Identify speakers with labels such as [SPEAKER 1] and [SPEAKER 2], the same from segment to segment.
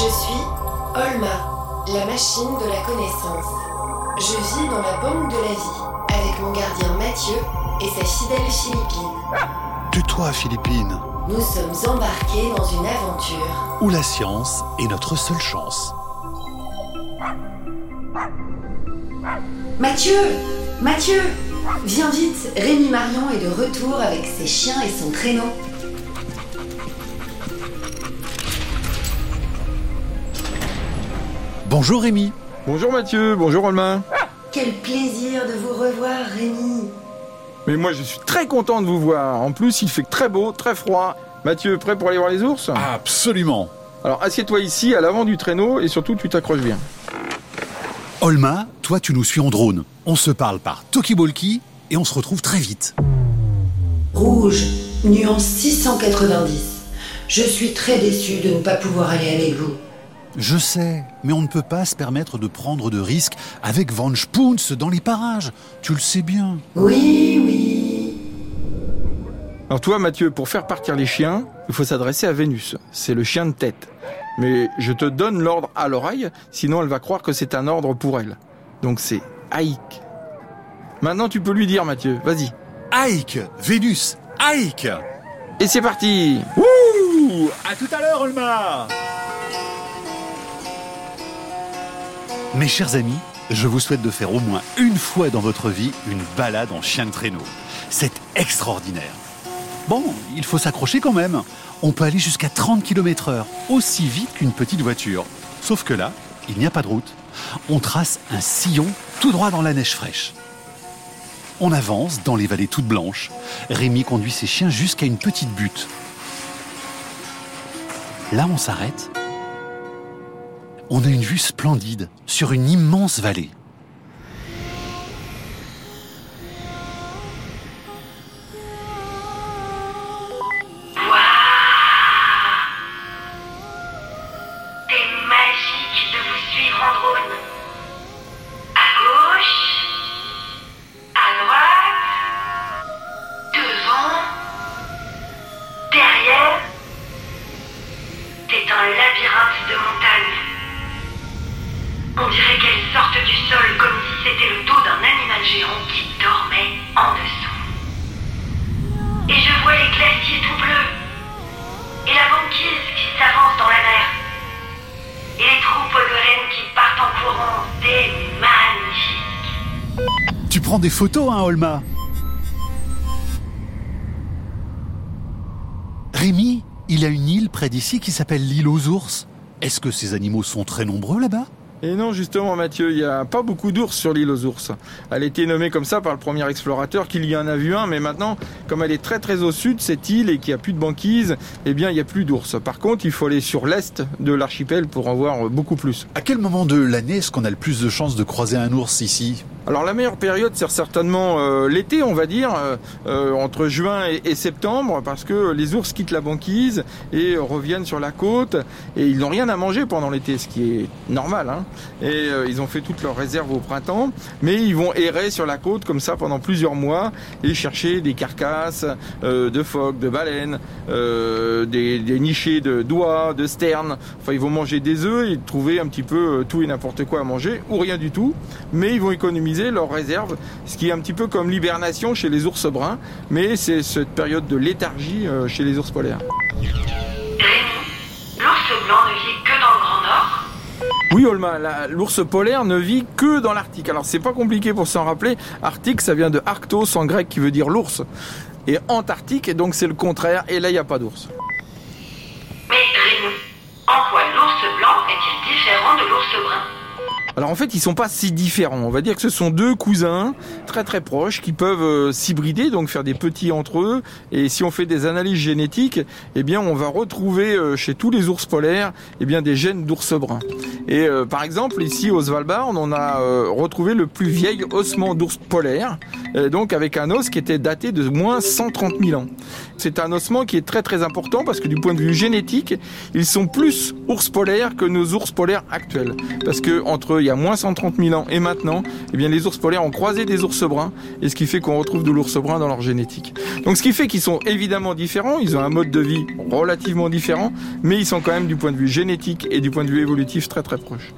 [SPEAKER 1] Je suis Olma, la machine de la connaissance. Je vis dans la banque de la vie avec mon gardien Mathieu et sa fidèle Philippine.
[SPEAKER 2] Tais-toi, Philippine.
[SPEAKER 1] Nous sommes embarqués dans une aventure.
[SPEAKER 2] Où la science est notre seule chance.
[SPEAKER 1] Mathieu Mathieu Viens vite, Rémi Marion est de retour avec ses chiens et son traîneau.
[SPEAKER 2] Bonjour Rémi.
[SPEAKER 3] Bonjour Mathieu, bonjour Romain.
[SPEAKER 1] Quel plaisir de vous revoir, Rémi.
[SPEAKER 3] Mais moi je suis très content de vous voir. En plus, il fait très beau, très froid. Mathieu, prêt pour aller voir les ours?
[SPEAKER 2] Absolument.
[SPEAKER 3] Alors assieds-toi ici, à l'avant du traîneau, et surtout tu t'accroches bien.
[SPEAKER 2] Olma, toi tu nous suis en drone. On se parle par Tokibolki et on se retrouve très vite.
[SPEAKER 1] Rouge, nuance 690. Je suis très déçu de ne pas pouvoir aller avec vous.
[SPEAKER 2] Je sais, mais on ne peut pas se permettre de prendre de risques avec Van Spoons dans les parages. Tu le sais bien.
[SPEAKER 1] Oui, oui.
[SPEAKER 3] Alors toi Mathieu, pour faire partir les chiens, il faut s'adresser à Vénus. C'est le chien de tête. Mais je te donne l'ordre à l'oreille, sinon elle va croire que c'est un ordre pour elle. Donc c'est Aïk. Maintenant tu peux lui dire Mathieu, vas-y.
[SPEAKER 2] Ike, Vénus, Ike
[SPEAKER 3] Et c'est parti
[SPEAKER 2] Ouh À tout à l'heure, Olma Mes chers amis, je vous souhaite de faire au moins une fois dans votre vie une balade en chien de traîneau. C'est extraordinaire. Bon, il faut s'accrocher quand même. On peut aller jusqu'à 30 km heure, aussi vite qu'une petite voiture. Sauf que là, il n'y a pas de route. On trace un sillon tout droit dans la neige fraîche. On avance dans les vallées toutes blanches. Rémi conduit ses chiens jusqu'à une petite butte. Là, on s'arrête. On a une vue splendide sur une immense vallée.
[SPEAKER 4] Comme si c'était le dos d'un animal géant qui dormait en dessous. Et je vois les glaciers tout bleus. Et la banquise qui s'avance dans la mer. Et les troupeaux de rennes qui partent en courant, c'est magnifique.
[SPEAKER 2] Tu prends des photos, hein, Olma? Rémi, il a une île près d'ici qui s'appelle l'île aux ours. Est-ce que ces animaux sont très nombreux là-bas?
[SPEAKER 3] Et non, justement, Mathieu, il n'y a pas beaucoup d'ours sur l'île aux ours. Elle a été nommée comme ça par le premier explorateur qu'il y en a vu un, mais maintenant, comme elle est très très au sud, cette île, et qu'il n'y a plus de banquise, eh bien, il n'y a plus d'ours. Par contre, il faut aller sur l'est de l'archipel pour en voir beaucoup plus.
[SPEAKER 2] À quel moment de l'année est-ce qu'on a le plus de chances de croiser un ours ici?
[SPEAKER 3] Alors la meilleure période, c'est certainement euh, l'été, on va dire, euh, euh, entre juin et, septembre, parce que les ours quittent la banquise et reviennent sur la côte, et ils n'ont rien à manger pendant l'été, ce qui est normal. Hein. Et ils ont fait toutes leurs réserves au printemps, mais ils vont errer sur la côte comme ça pendant plusieurs mois et chercher des carcasses de phoques, de baleines, des, nichés de doigts, de sternes. Enfin, ils vont manger des œufs et trouver un petit peu tout et n'importe quoi à manger, ou rien du tout, mais ils vont économiser leurs réserves, ce qui est un petit peu comme l'hibernation chez les ours bruns, mais c'est cette période de léthargie euh, chez les ours polaires.
[SPEAKER 4] L'ours blanc ne vit que dans le Grand Nord.
[SPEAKER 3] Oui, Olma, l'ours polaire ne vit que dans l'Arctique. Alors, c'est pas compliqué pour s'en rappeler. Arctique, ça vient de Arctos en grec qui veut dire l'ours. Et Antarctique, et donc c'est le contraire. Et là, il n'y a pas d'ours. Alors en fait, ils sont pas si différents. On va dire que ce sont deux cousins très très proches qui peuvent euh, s'hybrider, donc faire des petits entre eux. Et si on fait des analyses génétiques, eh bien, on va retrouver euh, chez tous les ours polaires, eh bien, des gènes d'ours brun. Et euh, par exemple, ici au Svalbard, on a retrouvé le plus vieil ossement d'ours polaire donc avec un os qui était daté de moins 130 000 ans. C'est un ossement qui est très très important parce que du point de vue génétique, ils sont plus ours polaires que nos ours polaires actuels. Parce que entre il y a moins 130 000 ans et maintenant, eh bien les ours polaires ont croisé des ours bruns, et ce qui fait qu'on retrouve de l'ours brun dans leur génétique. Donc ce qui fait qu'ils sont évidemment différents, ils ont un mode de vie relativement différent, mais ils sont quand même du point de vue génétique et du point de vue évolutif très très proches.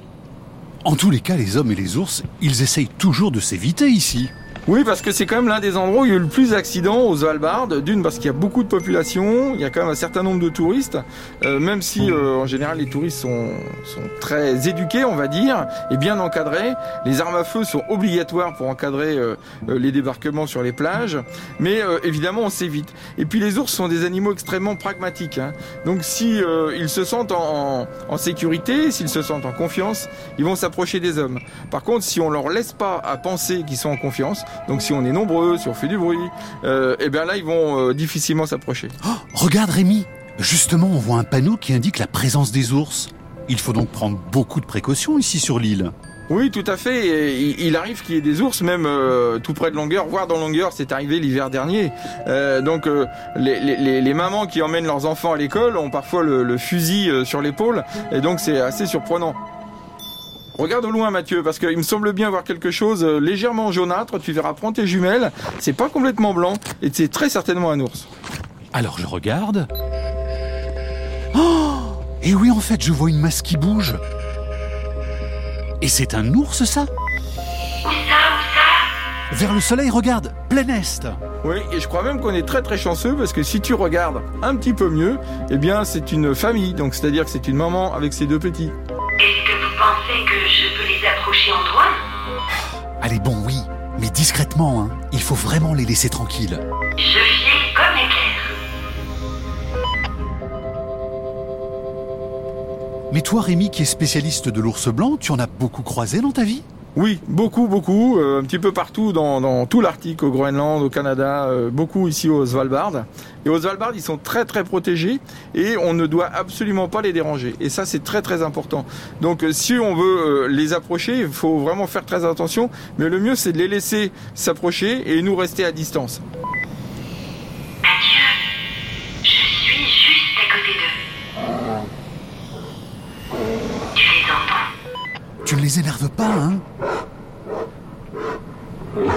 [SPEAKER 2] En tous les cas, les hommes et les ours, ils essayent toujours de s'éviter ici.
[SPEAKER 3] Oui, parce que c'est quand même l'un des endroits où il y a eu le plus d'accidents aux Svalbard. D'une, parce qu'il y a beaucoup de population, il y a quand même un certain nombre de touristes, euh, même si euh, en général les touristes sont, sont très éduqués, on va dire, et bien encadrés. Les armes à feu sont obligatoires pour encadrer euh, les débarquements sur les plages, mais évidemment on s'évite. Et puis les ours sont des animaux extrêmement pragmatiques. Hein. Donc si ils se sentent en, en sécurité, s'ils se sentent en confiance, ils vont s'approcher des hommes. Par contre, si on leur laisse pas à penser qu'ils sont en confiance, donc si on est nombreux, si on fait du bruit, euh, eh bien là ils vont euh, difficilement s'approcher.
[SPEAKER 2] Oh, regarde Rémi, justement on voit un panneau qui indique la présence des ours. Il faut donc prendre beaucoup de précautions ici sur l'île.
[SPEAKER 3] Oui, tout à fait. il, arrive qu'il y ait des ours, même euh, tout près de Longueur, voire dans Longueur, c'est arrivé l'hiver dernier. donc les, mamans qui emmènent leurs enfants à l'école ont parfois le fusil sur l'épaule, et donc c'est assez surprenant. Regarde au loin Mathieu, parce qu'il me semble bien voir quelque chose euh, légèrement jaunâtre, tu verras, prends tes jumelles, c'est pas complètement blanc, et c'est très certainement un ours.
[SPEAKER 2] Alors je regarde. Oh Et oui, en fait, je vois une masse qui bouge. Et c'est un ours, ça? Vers le soleil, regarde, plein est.
[SPEAKER 3] Oui, et je crois même qu'on est très très chanceux parce que si tu regardes un petit peu mieux, eh bien c'est une famille, donc c'est-à-dire que c'est une maman avec ses deux petits.
[SPEAKER 4] Que je peux les approcher en drone
[SPEAKER 2] Allez, bon, oui, mais discrètement, hein. Il faut vraiment les laisser tranquilles.
[SPEAKER 4] Je file comme éclair.
[SPEAKER 2] Mais toi, Rémi, qui est spécialiste de l'ours blanc, tu en as beaucoup croisé dans ta vie?
[SPEAKER 3] Oui, beaucoup, beaucoup, euh, un petit peu partout dans, tout l'Arctique, au Groenland, au Canada, euh, beaucoup ici au Svalbard. Et aux Svalbard, ils sont très très protégés et on ne doit absolument pas les déranger. Et ça, c'est très très important. Donc, euh, si on veut les approcher, il faut vraiment faire très attention. Mais le mieux, c'est de les laisser s'approcher et nous rester à distance.
[SPEAKER 2] Tu ne les énerves pas, hein
[SPEAKER 4] ils me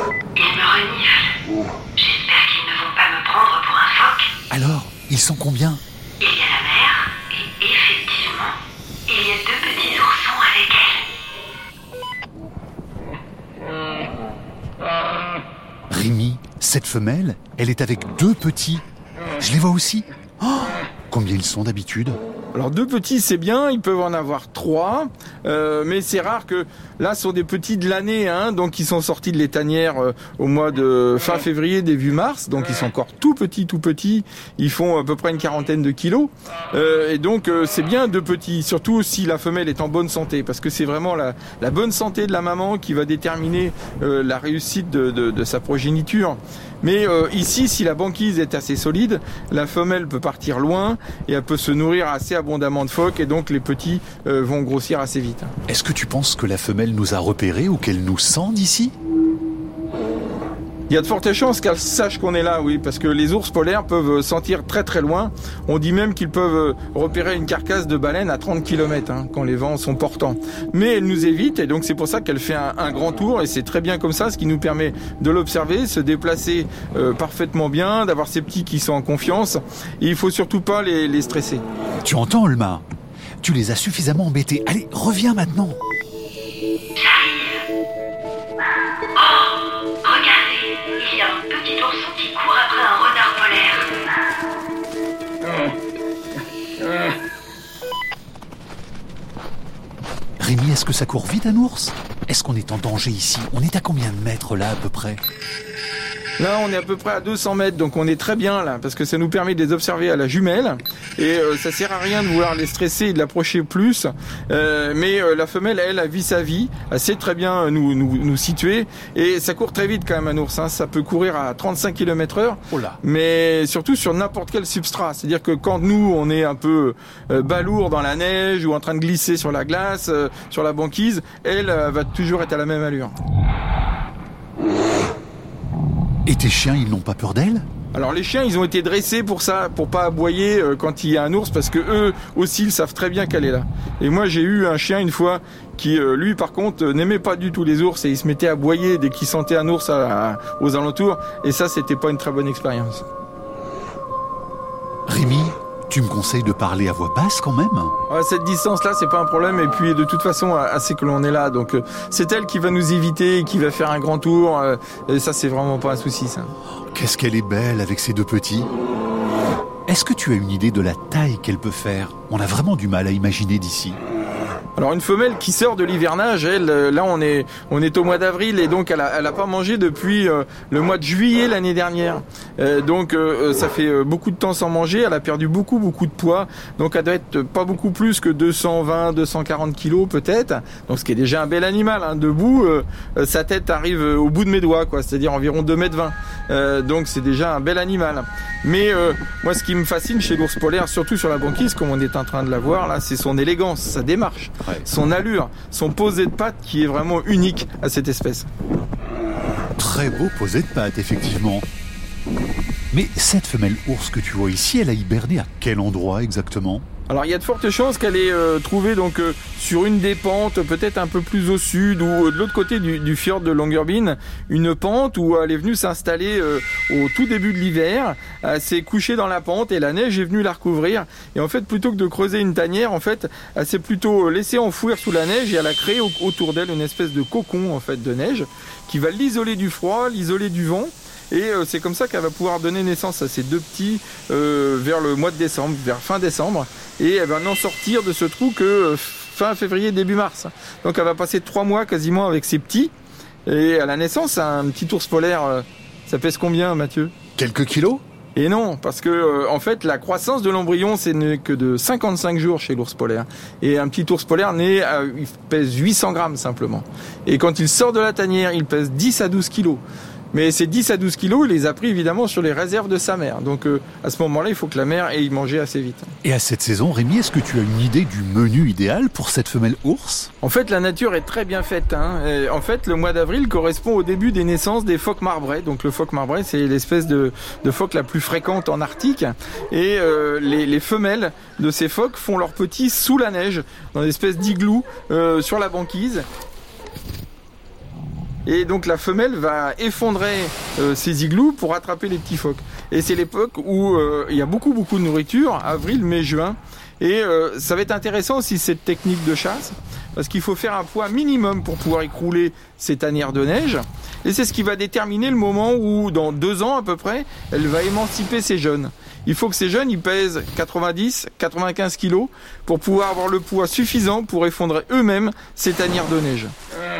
[SPEAKER 4] reniflent. J'espère qu'ils ne vont pas me prendre pour un phoque.
[SPEAKER 2] Alors, ils sont combien
[SPEAKER 4] Il y a la mère, et effectivement, il y a deux petits oursons
[SPEAKER 2] avec elle. Rémi, cette femelle, elle est avec deux petits. Je les vois aussi. Oh, combien ils sont d'habitude
[SPEAKER 3] alors deux petits c'est bien, ils peuvent en avoir trois, euh, mais c'est rare que là ce sont des petits de l'année, hein, donc ils sont sortis de l'étanière euh, au mois de fin février, début mars, donc ils sont encore tout petits, tout petits, ils font à peu près une quarantaine de kilos, euh, et donc c'est bien deux petits, surtout si la femelle est en bonne santé, parce que c'est vraiment la, bonne santé de la maman qui va déterminer la réussite de sa progéniture. Mais euh, ici, si la banquise est assez solide, la femelle peut partir loin et elle peut se nourrir assez abondamment de phoques et donc les petits euh, vont grossir assez vite.
[SPEAKER 2] Est-ce que tu penses que la femelle nous a repérés ou qu'elle nous sent d'ici?
[SPEAKER 3] Il y a de fortes chances qu'elle sache qu'on est là, oui, parce que les ours polaires peuvent sentir très très loin. On dit même qu'ils peuvent repérer une carcasse de baleine à 30 km hein, quand les vents sont portants. Mais elle nous évite et donc c'est pour ça qu'elle fait un, grand tour et c'est très bien comme ça, ce qui nous permet de l'observer, se déplacer euh, parfaitement bien, d'avoir ces petits qui sont en confiance. Il faut surtout pas les, les stresser.
[SPEAKER 2] Tu entends, Olma? Tu les as suffisamment embêtés. Allez, reviens maintenant. Rémi, est-ce que ça court vite un ours? Est-ce qu'on est en danger ici? On est à combien de mètres là à peu près?
[SPEAKER 3] Là, on est à peu près à 200 mètres, donc on est très bien là, parce que ça nous permet de les observer à la jumelle. Et euh, ça sert à rien de vouloir les stresser et de l'approcher plus. Euh, mais euh, la femelle, elle, a vit sa vie. Elle sait très bien nous, nous, nous situer. Et ça court très vite quand même un ours. Hein. Ça peut courir à 35 km heure.
[SPEAKER 2] Oh là.
[SPEAKER 3] Mais surtout sur n'importe quel substrat. C'est-à-dire que quand nous, on est un peu balourd dans la neige ou en train de glisser sur la glace, sur la banquise, elle va toujours être à la même allure.
[SPEAKER 2] Et tes chiens, ils n'ont pas peur d'elle?
[SPEAKER 3] Alors les chiens, ils ont été dressés pour ça, pour pas aboyer euh, quand il y a un ours, parce que eux aussi, ils savent très bien qu'elle est là. Et moi, j'ai eu un chien une fois qui, euh, lui, par contre, euh, n'aimait pas du tout les ours et il se mettait à aboyer dès qu'il sentait un ours aux alentours. Et ça, c'était pas une très bonne expérience.
[SPEAKER 2] Tu me conseilles de parler à voix basse quand même?
[SPEAKER 3] Cette distance-là, c'est pas un problème. Et puis, de toute façon, assez que l'on est là. Donc, c'est elle qui va nous éviter, qui va faire un grand tour. Et ça, c'est vraiment pas un souci, ça.
[SPEAKER 2] Qu'est-ce qu'elle est belle avec ses deux petits. Est-ce que tu as une idée de la taille qu'elle peut faire? On a vraiment du mal à imaginer d'ici.
[SPEAKER 3] Alors une femelle qui sort de l'hivernage, elle, euh, là on est, on est au mois d'avril et donc elle a, elle a pas mangé depuis euh, le mois de juillet l'année dernière. Euh, donc ça fait beaucoup de temps sans manger, elle a perdu beaucoup beaucoup de poids, donc elle doit être pas beaucoup plus que 220, 240 kilos peut-être. Donc ce qui est déjà un bel animal, hein. debout, sa tête arrive au bout de mes doigts, quoi, c'est-à-dire environ 2 mètres 20. donc c'est déjà un bel animal. Mais moi ce qui me fascine chez l'ours polaire, surtout sur la banquise, comme on est en train de la voir là, c'est son élégance, sa démarche son allure, son posé de pattes qui est vraiment unique à cette espèce.
[SPEAKER 2] Très beau posé de pattes, effectivement. Mais cette femelle ours que tu vois ici, elle a hiberné à quel endroit exactement?
[SPEAKER 3] Alors il y a de fortes chances qu'elle ait euh, trouvé donc euh, sur une des pentes, peut-être un peu plus au sud ou euh, de l'autre côté du, fjord de Longyearbyen, une pente où elle est venue s'installer au tout début de l'hiver. Elle s'est couchée dans la pente et la neige est venue la recouvrir. Et en fait, plutôt que de creuser une tanière, en fait, elle s'est plutôt laissée enfouir sous la neige et elle a créé autour d'elle une espèce de cocon en fait de neige qui va l'isoler du froid, l'isoler du vent. Et euh, c'est comme ça qu'elle va pouvoir donner naissance à ces deux petits euh, vers le mois de décembre, vers fin décembre. Et elle va n'en sortir de ce trou que euh, fin février, début mars. Donc elle va passer trois mois quasiment avec ses petits. Et à la naissance, un petit ours polaire, ça pèse combien Mathieu?
[SPEAKER 2] Quelques kilos?
[SPEAKER 3] Et non, parce que en fait, la croissance de l'embryon, c'est que de 55 jours chez l'ours polaire. Et un petit ours polaire né, il pèse 800 grammes simplement. Et quand il sort de la tanière, il pèse 10 à 12 kilos. Mais ces 10 à 12 kilos, il les a pris évidemment sur les réserves de sa mère. Donc euh, à ce moment-là, il faut que la mère ait mangé assez vite.
[SPEAKER 2] Et à cette saison, Rémi, est-ce que tu as une idée du menu idéal pour cette femelle ours?
[SPEAKER 3] En fait, la nature est très bien faite. Hein. en fait, le mois d'avril correspond au début des naissances des phoques marbrés. Donc le phoque marbré, c'est l'espèce de, phoque la plus fréquente en Arctique. Et euh, les, femelles de ces phoques font leurs petits sous la neige, dans une espèce d'igloo euh, sur la banquise. Et donc la femelle va effondrer euh, ses igloos pour attraper les petits phoques. Et c'est l'époque où euh, il y a beaucoup beaucoup de nourriture, avril, mai, juin. Et euh, ça va être intéressant aussi cette technique de chasse, parce qu'il faut faire un poids minimum pour pouvoir écrouler ces tanières de neige. Et c'est ce qui va déterminer le moment où, dans deux ans à peu près, elle va émanciper ses jeunes. Il faut que ces jeunes ils pèsent 90, 95 kilos pour pouvoir avoir le poids suffisant pour effondrer eux-mêmes ces tanières de neige.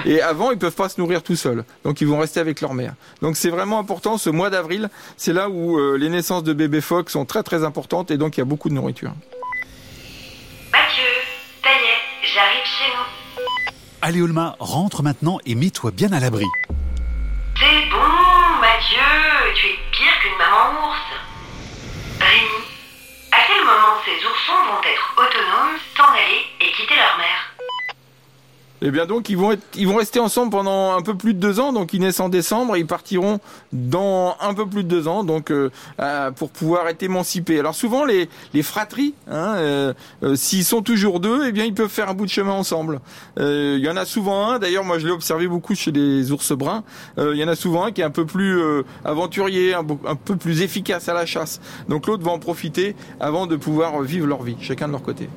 [SPEAKER 3] Et avant, ils peuvent pas se nourrir tout seuls. Donc ils vont rester avec leur mère. Donc c'est vraiment important ce mois d'avril. C'est là où euh, les naissances de bébés phoques sont très très importantes et donc il y a beaucoup de nourriture.
[SPEAKER 4] Mathieu, ça y est, j'arrive chez nous.
[SPEAKER 2] Allez Olma, rentre maintenant et mets-toi bien à l'abri.
[SPEAKER 4] Autonomes, s'en aller et quitter leur mère
[SPEAKER 3] eh bien donc ils vont être, ils vont rester ensemble pendant un peu plus de deux ans. Donc ils naissent en décembre, ils partiront dans un peu plus de deux ans, donc euh, euh, pour pouvoir être émancipés. Alors souvent les les fratries, hein, euh, s'ils sont toujours deux, eh bien ils peuvent faire un bout de chemin ensemble. Il y en a souvent un. D'ailleurs moi je l'ai observé beaucoup chez les ours bruns. Il y en a souvent un qui est un peu plus aventurier, un, un, peu plus efficace à la chasse. Donc l'autre va en profiter avant de pouvoir vivre leur vie, chacun de leur côté.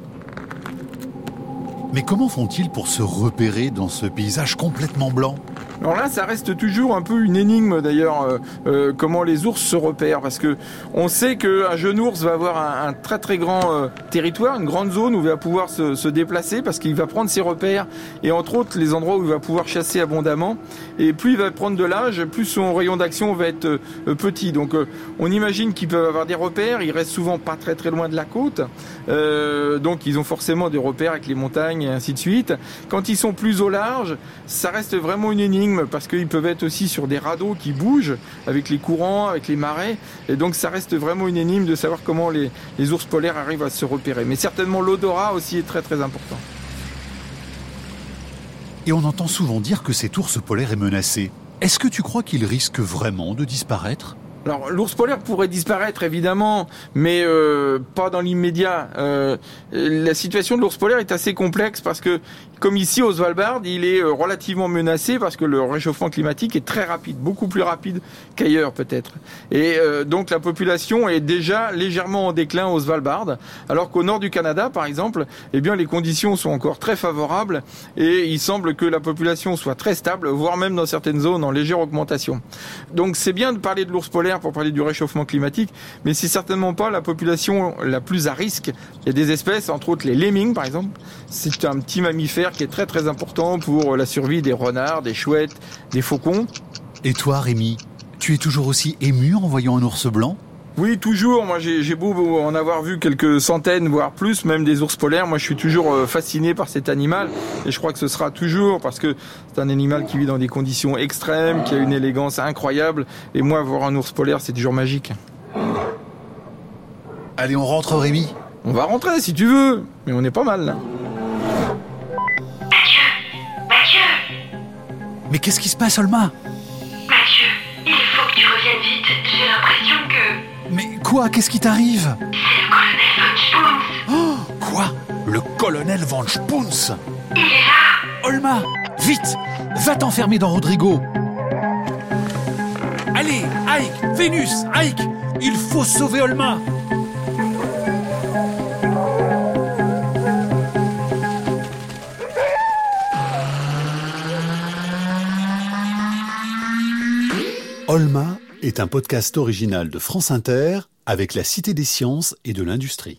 [SPEAKER 2] Mais comment font-ils pour se repérer dans ce paysage complètement blanc?
[SPEAKER 3] Alors là, ça reste toujours un peu une énigme d'ailleurs, euh, euh, comment les ours se repèrent, parce que on sait qu'un jeune ours va avoir un, très très grand euh, territoire, une grande zone où il va pouvoir se, se déplacer, parce qu'il va prendre ses repères, et entre autres les endroits où il va pouvoir chasser abondamment. Et plus il va prendre de l'âge, plus son rayon d'action va être petit. Donc on imagine qu'ils peuvent avoir des repères, ils restent souvent pas très très loin de la côte, donc ils ont forcément des repères avec les montagnes et ainsi de suite. Quand ils sont plus au large, ça reste vraiment une énigme parce qu'ils peuvent être aussi sur des radeaux qui bougent avec les courants, avec les marais. Et donc ça reste vraiment une énigme de savoir comment les, ours polaires arrivent à se repérer. Mais certainement l'odorat aussi est très très important.
[SPEAKER 2] Et on entend souvent dire que cet ours polaire est menacé. Est-ce que tu crois qu'il risque vraiment de disparaître?
[SPEAKER 3] Alors l'ours polaire pourrait disparaître évidemment, mais euh, pas dans l'immédiat. Euh, la situation de l'ours polaire est assez complexe parce que comme ici au Svalbard, il est euh, relativement menacé parce que le réchauffement climatique est très rapide, beaucoup plus rapide qu'ailleurs peut-être. Et euh, donc la population est déjà légèrement en déclin au Svalbard, alors qu'au nord du Canada, par exemple, eh bien les conditions sont encore très favorables et il semble que la population soit très stable, voire même dans certaines zones en légère augmentation. Donc c'est bien de parler de l'ours polaire pour parler du réchauffement climatique, mais c'est certainement pas la population la plus à risque. Il y a des espèces, entre autres les lemmings par exemple, c'est un petit mammifère qui est très très important pour la survie des renards, des chouettes, des faucons.
[SPEAKER 2] Et toi, Rémi, tu es toujours aussi ému en voyant un ours blanc?
[SPEAKER 3] Oui, toujours. Moi, j'ai beau en avoir vu quelques centaines, voire plus, même des ours polaires. Moi, je suis toujours euh, fasciné par cet animal. Et je crois que ce sera toujours parce que c'est un animal qui vit dans des conditions extrêmes, qui a une élégance incroyable. Et moi, voir un ours polaire, c'est toujours magique.
[SPEAKER 2] Allez, on rentre, Rémi.
[SPEAKER 3] On va rentrer si tu veux. Mais on est pas mal là.
[SPEAKER 2] Mais qu'est-ce qui se passe, Olma?
[SPEAKER 4] Mathieu, il faut que tu reviennes vite. J'ai l'impression que.
[SPEAKER 2] Mais quoi? Qu'est-ce qui t'arrive?
[SPEAKER 4] C'est le colonel Von Spoons.
[SPEAKER 2] Oh! Quoi? Le colonel Von Spoons!
[SPEAKER 4] Il est là.
[SPEAKER 2] Olma Vite! Va t'enfermer dans Rodrigo. Allez, Ike Vénus Ike Il faut sauver Olma Olma est un podcast original de France Inter avec la Cité des sciences et de l'industrie.